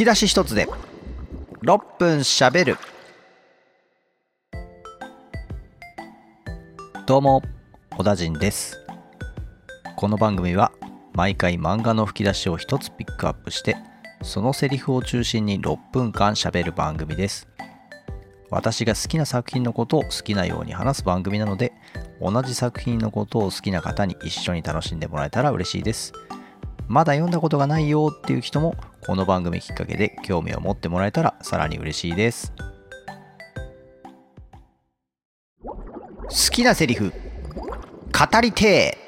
き出し一つで6分しゃべる。どうも小田陣です。この番組は毎回漫画の吹き出しを一つピックアップしてそのセリフを中心に6分間しゃべる番組です。私が好きな作品のことを好きなように話す番組なので同じ作品のことを好きな方に一緒に楽しんでもらえたら嬉しいです。まだ読んだことがないよっていう人もこの番組きっかけで興味を持ってもらえたらさらに嬉しいです。好きなセリフ。語りて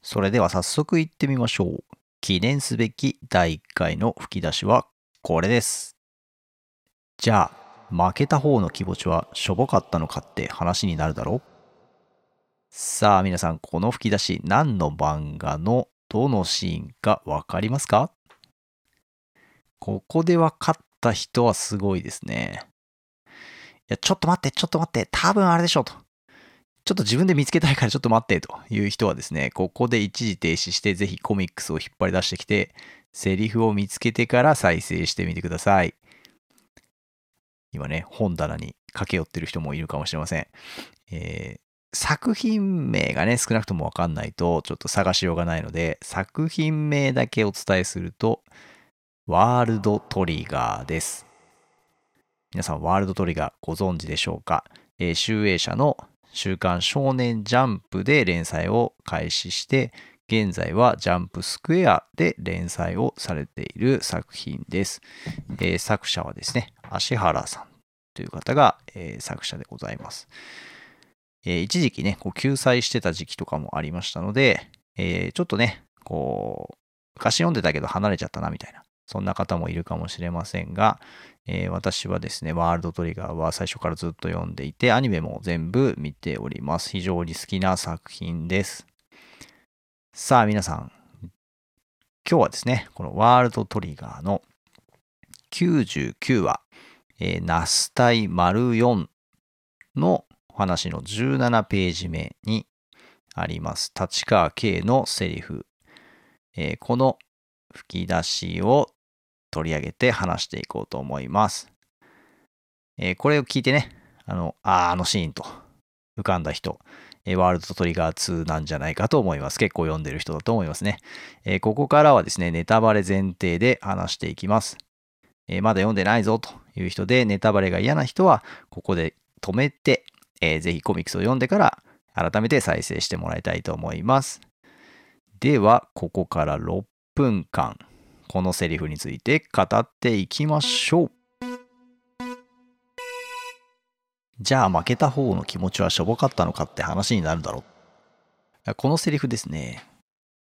それでは早速いってみましょう。記念すべき第1回の吹き出しはこれです。じゃあ負けた方の気持ちはしょぼかったのかって話になるだろう。さあ皆さんこの吹き出し何の漫画のどのシーンかわかりますか？ここで分かった人はすごいですね。いや、ちょっと待って、ちょっと待って、多分あれでしょと。ちょっと自分で見つけたいからちょっと待ってという人はですね、ここで一時停止してぜひコミックスを引っ張り出してきて、セリフを見つけてから再生してみてください。今ね、本棚に駆け寄ってる人もいるかもしれません。えー、作品名がね、少なくともわかんないと、ちょっと探しようがないので、作品名だけお伝えすると、ワールドトリガーです。皆さん、ワールドトリガーご存知でしょうか、え、集英社の週刊少年ジャンプで連載を開始して、現在はジャンプスクエアで連載をされている作品です。えー、作者はですね、芦原さんという方が、えー、作者でございます。えー、一時期ね、こう救済してた時期とかもありましたので、えー、ちょっとね、こう、昔読んでたけど離れちゃったなみたいな、そんな方もいるかもしれませんが、えー、私はですね、ワールドトリガーは最初からずっと読んでいて、アニメも全部見ております。非常に好きな作品です。さあ、皆さん、今日はですね、このワールドトリガーの99話、えー、ナスタイ丸4のお話の17ページ目にあります、立川慶のセリフ。えー、この吹き出しを取り上げて話していこうと思います。えー、これを聞いてね、あの、ああのシーンと浮かんだ人、えー、ワールドトリガー2なんじゃないかと思います。結構読んでる人だと思いますね。えー、ここからはですね、ネタバレ前提で話していきます。えまだ読んでないぞという人で、ネタバレが嫌な人は、ここで止めて、えー、ぜひコミックスを読んでから改めて再生してもらいたいと思います。では、ここから6分間、このセリフについて語っていきましょう。じゃあ負けた方の気持ちはしょぼかったのかって話になるだろう。このセリフですね、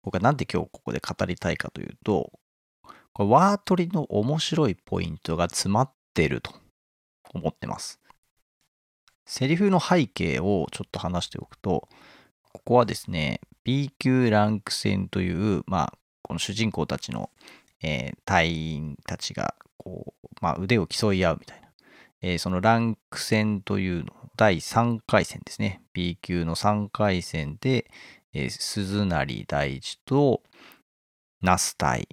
僕はなんで今日ここで語りたいかというと、これワートリの面白いポイントが詰まってると思ってます。セリフの背景をちょっと話しておくと、ここはですね、B 級ランク戦という、まあ、この主人公たちの、えー、隊員たちが、こう、まあ、腕を競い合うみたいな。えー、そのランク戦というの、第3回戦ですね。B 級の3回戦で、えー、鈴成大地と、ナス隊、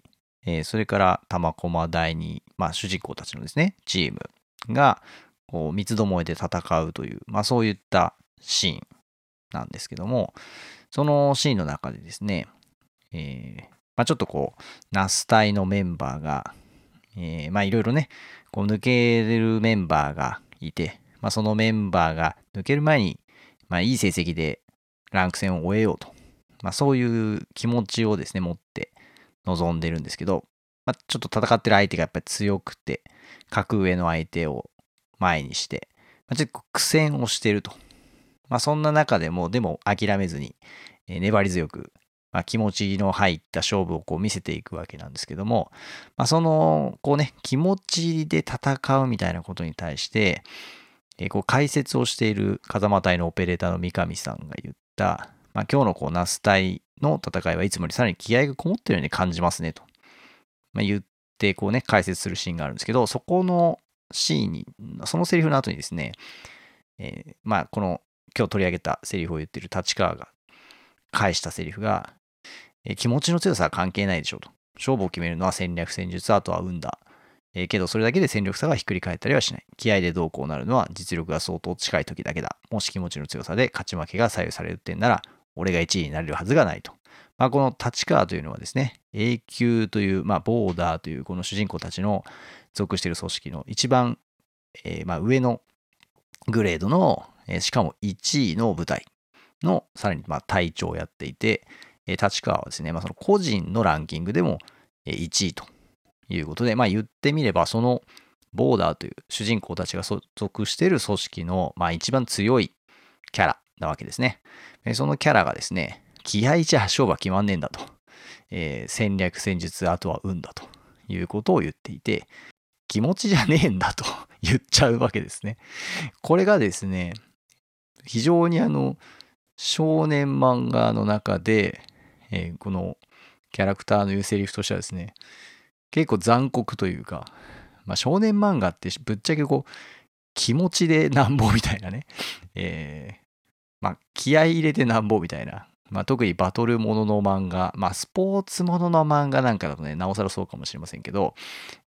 えー、それから玉駒第2、まあ、主人公たちのですね、チームが、三つどもえで戦うという、まあそういったシーンなんですけども、そのシーンの中でですね、えー、まあ、ちょっとこう、ナス隊のメンバーが、えー、まあいろいろね、こう抜けるメンバーがいて、まあそのメンバーが抜ける前に、まあいい成績でランク戦を終えようと、まあそういう気持ちをですね、持って臨んでるんですけど、まあちょっと戦ってる相手がやっぱり強くて、格上の相手を前にして、まあ、ちょっと苦戦をしてると。まあ、そんな中でも、でも諦めずに、えー、粘り強く、まあ、気持ちの入った勝負をこう見せていくわけなんですけども、まあ、その、こうね、気持ちで戦うみたいなことに対して、えー、こう解説をしている風間隊のオペレーターの三上さんが言った、まあ、今日のこうナス隊の戦いはいつもよりさらに気合がこもってるように感じますねと、まあ、言ってこうね解説するシーンがあるんですけどそこのシーンに、そのセリフの後にですね、えー、まあ、この今日取り上げたセリフを言ってる立川が返したセリフが、えー、気持ちの強さは関係ないでしょうと。勝負を決めるのは戦略戦術、あとは運だ。えー、けどそれだけで戦力差がひっくり返ったりはしない。気合でどうこうなるのは実力が相当近い時だけだ。もし気持ちの強さで勝ち負けが左右されるってんなら、俺が1位になれるはずがないと。まあ、この立川というのはですね、永久という、まあ、ボーダーというこの主人公たちの属している組織の一番、えー、まあ上のグレードの、えー、しかも1位の部隊のさらにまあ隊長をやっていて、えー、立川はですね、まあ、その個人のランキングでも1位ということで、まあ、言ってみればそのボーダーという主人公たちが属している組織の、まあ、一番強いキャラなわけですね。そのキャラがですね、気合じゃ勝負は決まんねえんだと。えー、戦略戦術、あとは運だということを言っていて、気持ちじゃねえんだと 言っちゃうわけですね。これがですね、非常にあの、少年漫画の中で、えー、このキャラクターの言うセリフとしてはですね、結構残酷というか、まあ、少年漫画ってぶっちゃけこう、気持ちでなんぼみたいなね、えー、まあ、気合い入れてなんぼみたいな、まあ、特にバトルものの漫画、まあ、スポーツものの漫画なんかだとね、なおさらそうかもしれませんけど、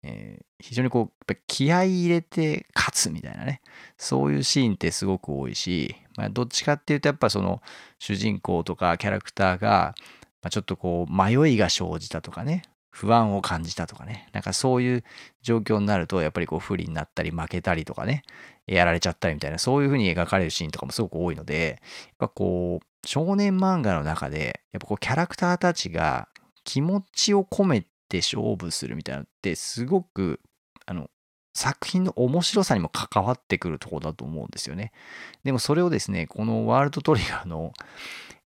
えー、非常にこう、気合い入れて勝つみたいなね、そういうシーンってすごく多いし、まあ、どっちかっていうと、やっぱその主人公とかキャラクターが、まあ、ちょっとこう、迷いが生じたとかね、不安を感じたとかね、なんかそういう状況になると、やっぱりこう不利になったり負けたりとかね、やられちゃったりみたいな、そういう風に描かれるシーンとかもすごく多いので、やっぱこう、少年漫画の中で、やっぱこうキャラクターたちが気持ちを込めて勝負するみたいなのって、すごく、あの、作品の面白さにも関わってくるところだと思うんですよね。でもそれをですね、このワールドトリガーの、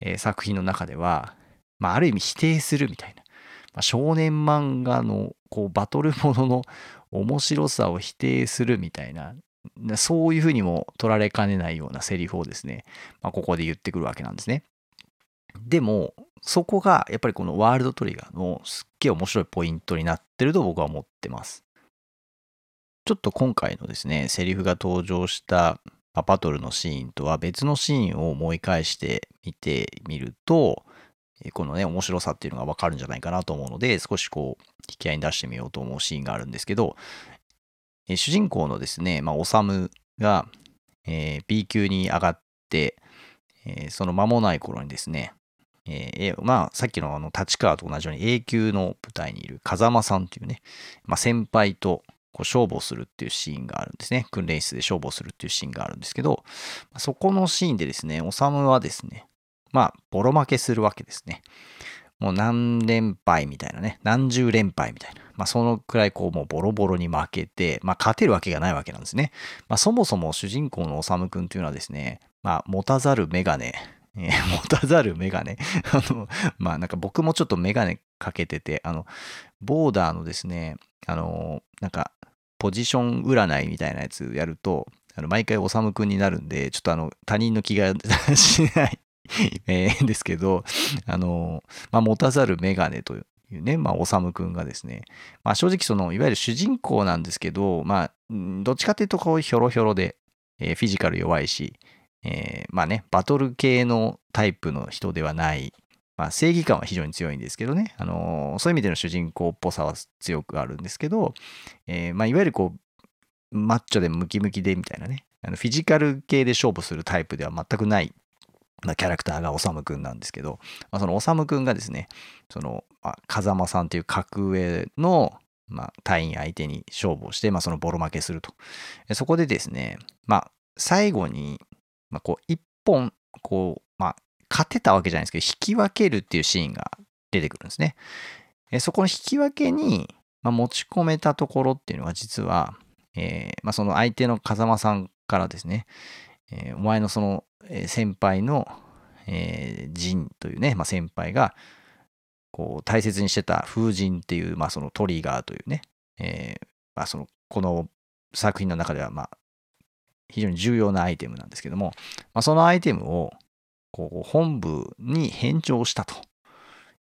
えー、作品の中では、まあ、ある意味否定するみたいな。まあ、少年漫画のこうバトルものの面白さを否定するみたいな、そういうふうにも取られかねないようなセリフをですね、まあ、ここで言ってくるわけなんですね。でも、そこがやっぱりこのワールドトリガーのすっげえ面白いポイントになってると僕は思ってます。ちょっと今回のですね、セリフが登場したバトルのシーンとは別のシーンを思い返してみてみると、このね、面白さっていうのがわかるんじゃないかなと思うので、少しこう、引き合いに出してみようと思うシーンがあるんですけど、主人公のですね、まあ、おさむが、えー、B 級に上がって、えー、その間もない頃にですね、えー、まあ、さっきのあの立川と同じように A 級の舞台にいる風間さんっていうね、まあ、先輩とこう勝負をするっていうシーンがあるんですね。訓練室で勝負をするっていうシーンがあるんですけど、そこのシーンでですね、おさむはですね、まあ、ボロ負けするわけですね。もう何連敗みたいなね、何十連敗みたいな。まあ、そのくらいこう、もうボロボロに負けて、まあ、勝てるわけがないわけなんですね。まあ、そもそも主人公の修くんというのはですね、まあ、持たざるメガネ、えー、持たざるメガネ。あの、まあ、なんか僕もちょっとメガネかけてて、あの、ボーダーのですね、あの、なんか、ポジション占いみたいなやつやると、あの毎回おさむくんになるんで、ちょっとあの、他人の気がしないえー、ですけど、あの、まあ、持たざるメガネというね、まあ、おさむくんがですね、まあ、正直その、いわゆる主人公なんですけど、まあ、どっちかっていうと、こう、ひょろひょろで、えー、フィジカル弱いし、えー、まあね、バトル系のタイプの人ではない、まあ、正義感は非常に強いんですけどね、あのー、そういう意味での主人公っぽさは強くあるんですけど、えー、まあ、いわゆるこう、マッチョでムキムキでみたいなね、あのフィジカル系で勝負するタイプでは全くないキャラクターがおさむくんなんですけど、まあ、そのおさむくんがですね、その、まあ、風間さんという格上の、まあ、隊員相手に勝負をして、まあ、そのボロ負けすると。そこでですね、まあ、最後に、まあ、こう、一本、こう、まあ、勝てたわけじゃないですけど、引き分けるっていうシーンが出てくるんですね。そこの引き分けに、まあ、持ち込めたところっていうのは実は、えーまあ、その相手の風間さんからですね、えー、お前のその先輩の、えー、ジというね、まあ、先輩がこう大切にしてた風神っていう、まあ、そのトリガーというね、えーまあ、そのこの作品の中では、まあ、非常に重要なアイテムなんですけども、まあ、そのアイテムをこう本部に返上したと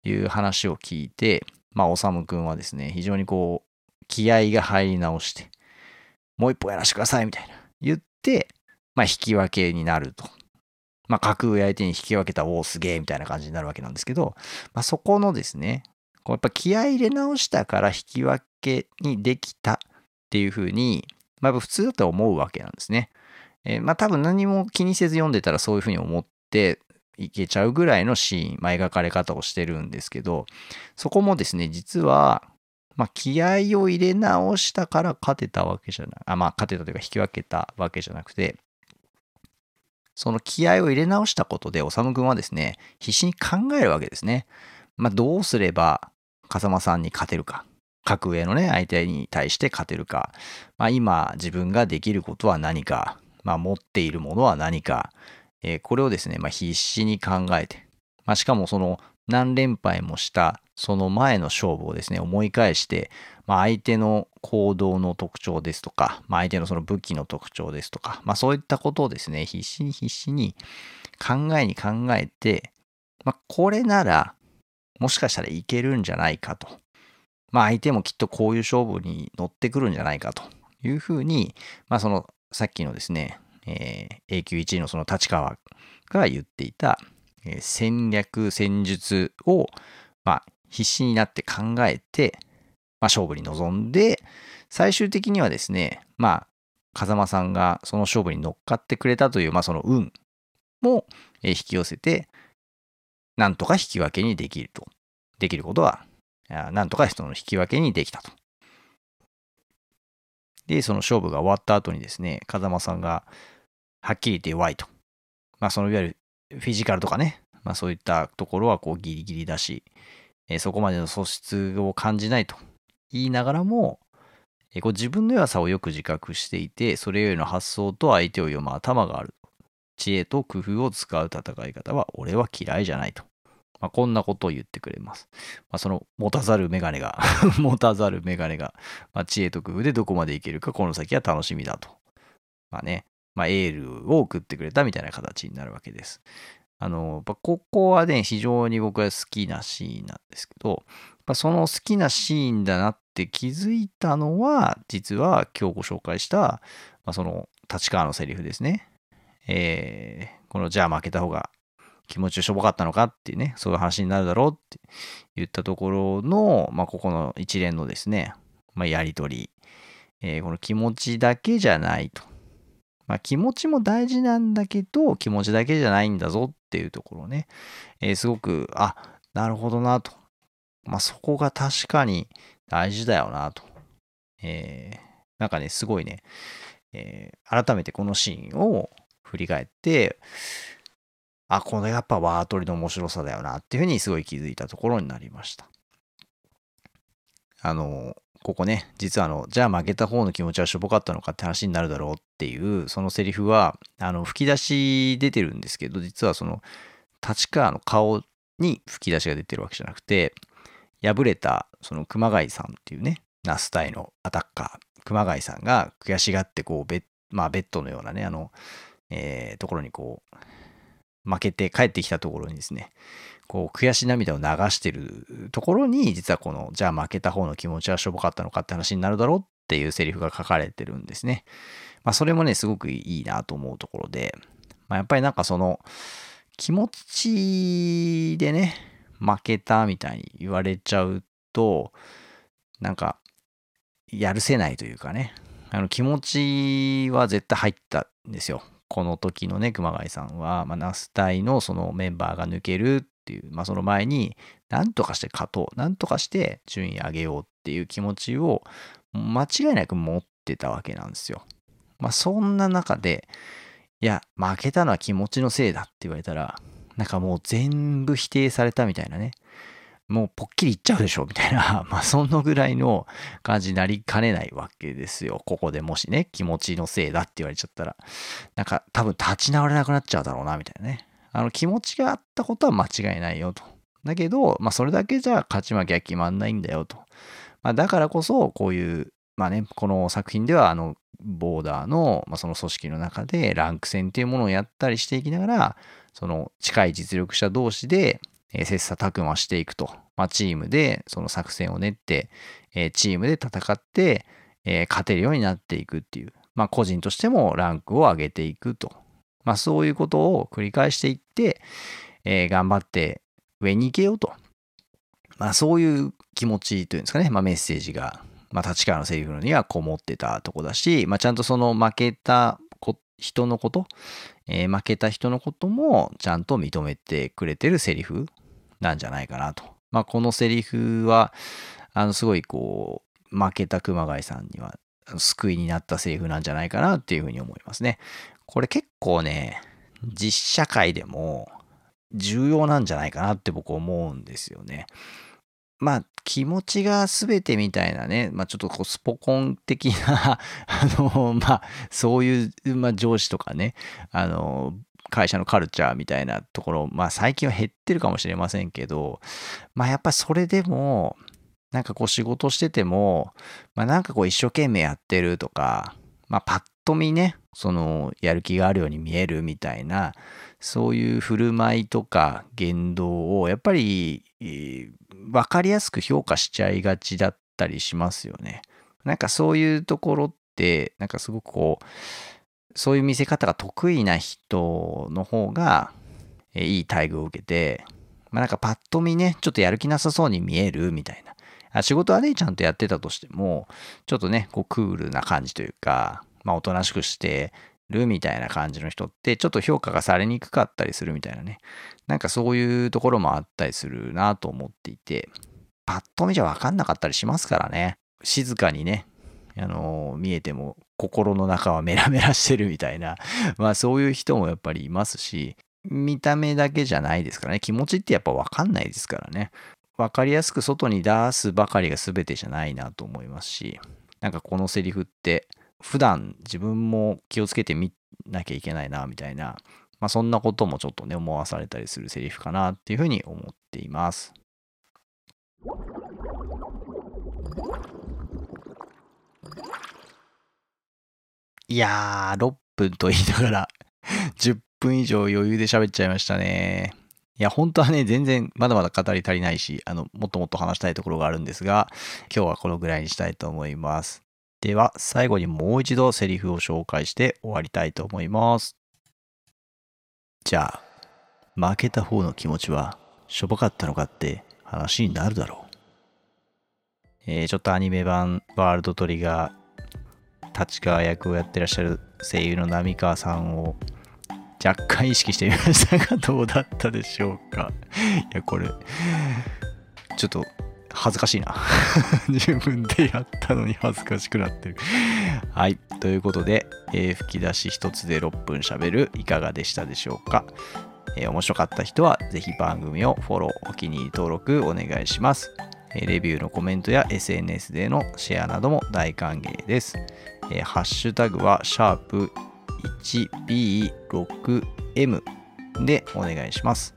いう話を聞いて、まあ、おさむくんはですね、非常にこう、気合が入り直して、もう一歩やらせてくださいみたいな言って、まあ、引き分けになるとまあ、格上相手に引き分けた、おお、すげえ、みたいな感じになるわけなんですけど、まあ、そこのですね、こうやっぱ気合い入れ直したから引き分けにできたっていうふうに、まあ、普通だと思うわけなんですね。えー、まあ多分何も気にせず読んでたらそういうふうに思っていけちゃうぐらいのシーン、まあ、描かれ方をしてるんですけど、そこもですね、実は、まあ、気合を入れ直したから勝てたわけじゃない。あ、まあ、勝てたというか引き分けたわけじゃなくて、その気合を入れ直したことで、修君はですね、必死に考えるわけですね。まあ、どうすれば風間さんに勝てるか。格上のね、相手に対して勝てるか。まあ、今、自分ができることは何か。まあ、持っているものは何か。えー、これをですね、まあ、必死に考えて。まあ、しかもその何連敗もしたその前の勝負をですね、思い返して、まあ、相手の行動の特徴ですとか、まあ、相手のその武器の特徴ですとか、まあ、そういったことをですね、必死に必死に考えに考えて、まあ、これなら、もしかしたらいけるんじゃないかと。まあ、相手もきっとこういう勝負に乗ってくるんじゃないかというふうに、まあ、その、さっきのですね、えー、A 級1位のその立川が言っていた、戦略、戦術を、まあ、必死になって考えて、まあ、勝負に臨んで、最終的にはですね、まあ、風間さんがその勝負に乗っかってくれたという、まあ、その運も引き寄せて、なんとか引き分けにできると。できることは、なんとかその引き分けにできたと。で、その勝負が終わった後にですね、風間さんが、はっきり言って弱いと。まあ、そのいわゆるフィジカルとかね、まあ、そういったところはこうギリギリだし、えー、そこまでの素質を感じないと言いながらも、えー、こう自分の弱さをよく自覚していて、それよりの発想と相手を読む頭がある。知恵と工夫を使う戦い方は俺は嫌いじゃないと。まあ、こんなことを言ってくれます。まあ、その持たざるメガネが 持たざるメガネが、まあ、知恵と工夫でどこまでいけるかこの先は楽しみだと。まあね、まあ、エールを送ってくれたみたいな形になるわけです。あの、ここはね、非常に僕は好きなシーンなんですけど、その好きなシーンだなって気づいたのは、実は今日ご紹介した、まあ、その立川のセリフですね。えー、このじゃあ負けた方が気持ちしょぼかったのかっていうね、そういう話になるだろうって言ったところの、まあ、ここの一連のですね、まあ、やりとり、えー、この気持ちだけじゃないと。まあ、気持ちも大事なんだけど、気持ちだけじゃないんだぞっていうところね、えー、すごく、あ、なるほどなと。まあ、そこが確かに大事だよなと。えー、なんかね、すごいね、えー、改めてこのシーンを振り返って、あ、これやっぱワートリの面白さだよなっていうふうにすごい気づいたところになりました。あの、ここね、実はあの、じゃあ負けた方の気持ちはしょぼかったのかって話になるだろうっていう、そのセリフは、あの、吹き出し出てるんですけど、実はその、立川の顔に吹き出しが出てるわけじゃなくて、敗れた、その熊谷さんっていうね、ナスタイのアタッカー、熊谷さんが悔しがって、こう、ベッ、まあ、ベッドのようなね、あの、えー、ところにこう、負けて帰ってきたところにですね、こう悔し涙を流してるところに実はこのじゃあ負けた方の気持ちはしょぼかったのかって話になるだろうっていうセリフが書かれてるんですね。まあそれもねすごくいいなと思うところで、まあ、やっぱりなんかその気持ちでね負けたみたいに言われちゃうとなんかやるせないというかねあの気持ちは絶対入ったんですよ。この時のね、熊谷さんは、まあ、ナスタイのそのメンバーが抜けるっていう、まあ、その前に、なんとかして勝とう、なんとかして順位上げようっていう気持ちを間違いなく持ってたわけなんですよ。まあ、そんな中で、いや、負けたのは気持ちのせいだって言われたら、なんかもう全部否定されたみたいなね。もうポッキリいっちゃうでしょみたいな、まあそのぐらいの感じになりかねないわけですよ。ここでもしね、気持ちのせいだって言われちゃったら、なんか多分立ち直れなくなっちゃうだろうな、みたいなね。あの気持ちがあったことは間違いないよと。だけど、まあそれだけじゃ勝ち負けは決まんないんだよと。まあだからこそ、こういう、まあね、この作品では、あの、ボーダーの、まあ、その組織の中でランク戦っていうものをやったりしていきながら、その近い実力者同士で、え切磋琢磨していくと。まあ、チームでその作戦を練って、えチームで戦って、え勝てるようになっていくっていう。まあ、個人としてもランクを上げていくと。まあ、そういうことを繰り返していって、えー、頑張って上に行けよと。まあそういう気持ちというんですかね、まあメッセージが、まあ立川のセリフにはこもってたとこだし、まあちゃんとその負けた人のこと、えー、負けた人のこともちゃんと認めてくれてるセリフなんじゃないかなと。まあこのセリフは、あのすごいこう、負けた熊谷さんには救いになったセリフなんじゃないかなっていうふうに思いますね。これ結構ね、実社会でも重要なんじゃないかなって僕思うんですよね。まあ気持ちが全てみたいなね、まあちょっとこうスポコン的な あの、まあそういう、まあ、上司とかね、あの、会社のカルチャーみたいなところ、まあ最近は減ってるかもしれませんけど、まあやっぱそれでも、なんかこう仕事してても、まあなんかこう一生懸命やってるとか、まあパッと見ね、そのやる気があるように見えるみたいな、そういう振る舞いとか言動をやっぱり、えー、分かりやすく評価しちゃいがちだったりしますよね。なんかそういうところって、なんかすごくこう、そういう見せ方が得意な人の方が、えー、いい待遇を受けて、まあなんかパッと見ね、ちょっとやる気なさそうに見えるみたいな。仕事はね、ちゃんとやってたとしても、ちょっとね、こうクールな感じというか、まあおとなしくしてるみたいな感じの人って、ちょっと評価がされにくかったりするみたいなね。なんかそういうところもあったりするなと思っていて、パッと見じゃわかんなかったりしますからね。静かにね、あのー、見えても心の中はメラメラしてるみたいな、まあそういう人もやっぱりいますし、見た目だけじゃないですからね。気持ちってやっぱわかんないですからね。分かりやすく外に出すばかりが全てじゃないなと思いますし、なんかこのセリフって普段自分も気をつけてみなきゃいけないなみたいな、まあ、そんなこともちょっとね思わされたりするセリフかなっていうふうに思っています。いやー、6分と言いながら10分以上余裕で喋っちゃいましたね。いや、本当はね、全然まだまだ語り足りないし、あの、もっともっと話したいところがあるんですが、今日はこのぐらいにしたいと思います。では、最後にもう一度セリフを紹介して終わりたいと思います。じゃあ、負けた方の気持ちはしょぼかったのかって話になるだろう。えー、ちょっとアニメ版ワールドトリガー立川役をやってらっしゃる声優の浪川さんを若干意識してみましたがどうだったでしょうか？いやこれちょっと恥ずかしいな。自分でやったのに恥ずかしくなってる。はい。ということで、えー、吹き出し一つで6分喋るいかがでしたでしょうか、えー、面白かった人はぜひ番組をフォローお気に入り登録お願いします。えレビューのコメントや SNS でのシェアなども大歓迎です。えハッシュタグはシャープ 1B6M でお願いします。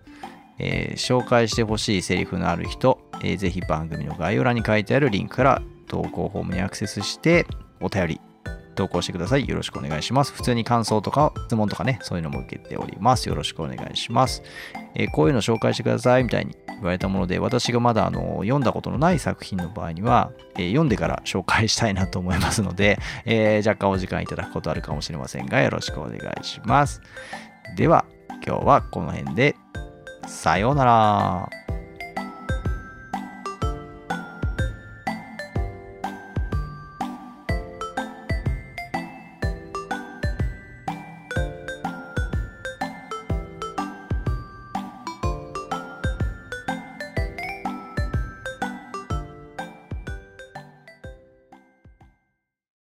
えー、紹介してほしいセリフのある人、えー、ぜひ番組の概要欄に書いてあるリンクから投稿フォームにアクセスしてお便り投稿してください。よろしくお願いします。普通に感想とか質問とかね、そういうのも受けております。よろしくお願いします。えー、こういうの紹介してくださいみたいに言われたもので、私がまだあの読んだことのない作品の場合には、えー、読んでから紹介したいなと思いますので、えー、若干お時間いただくことあるかもしれませんが、よろしくお願いします。では、今日はこの辺で、さようなら。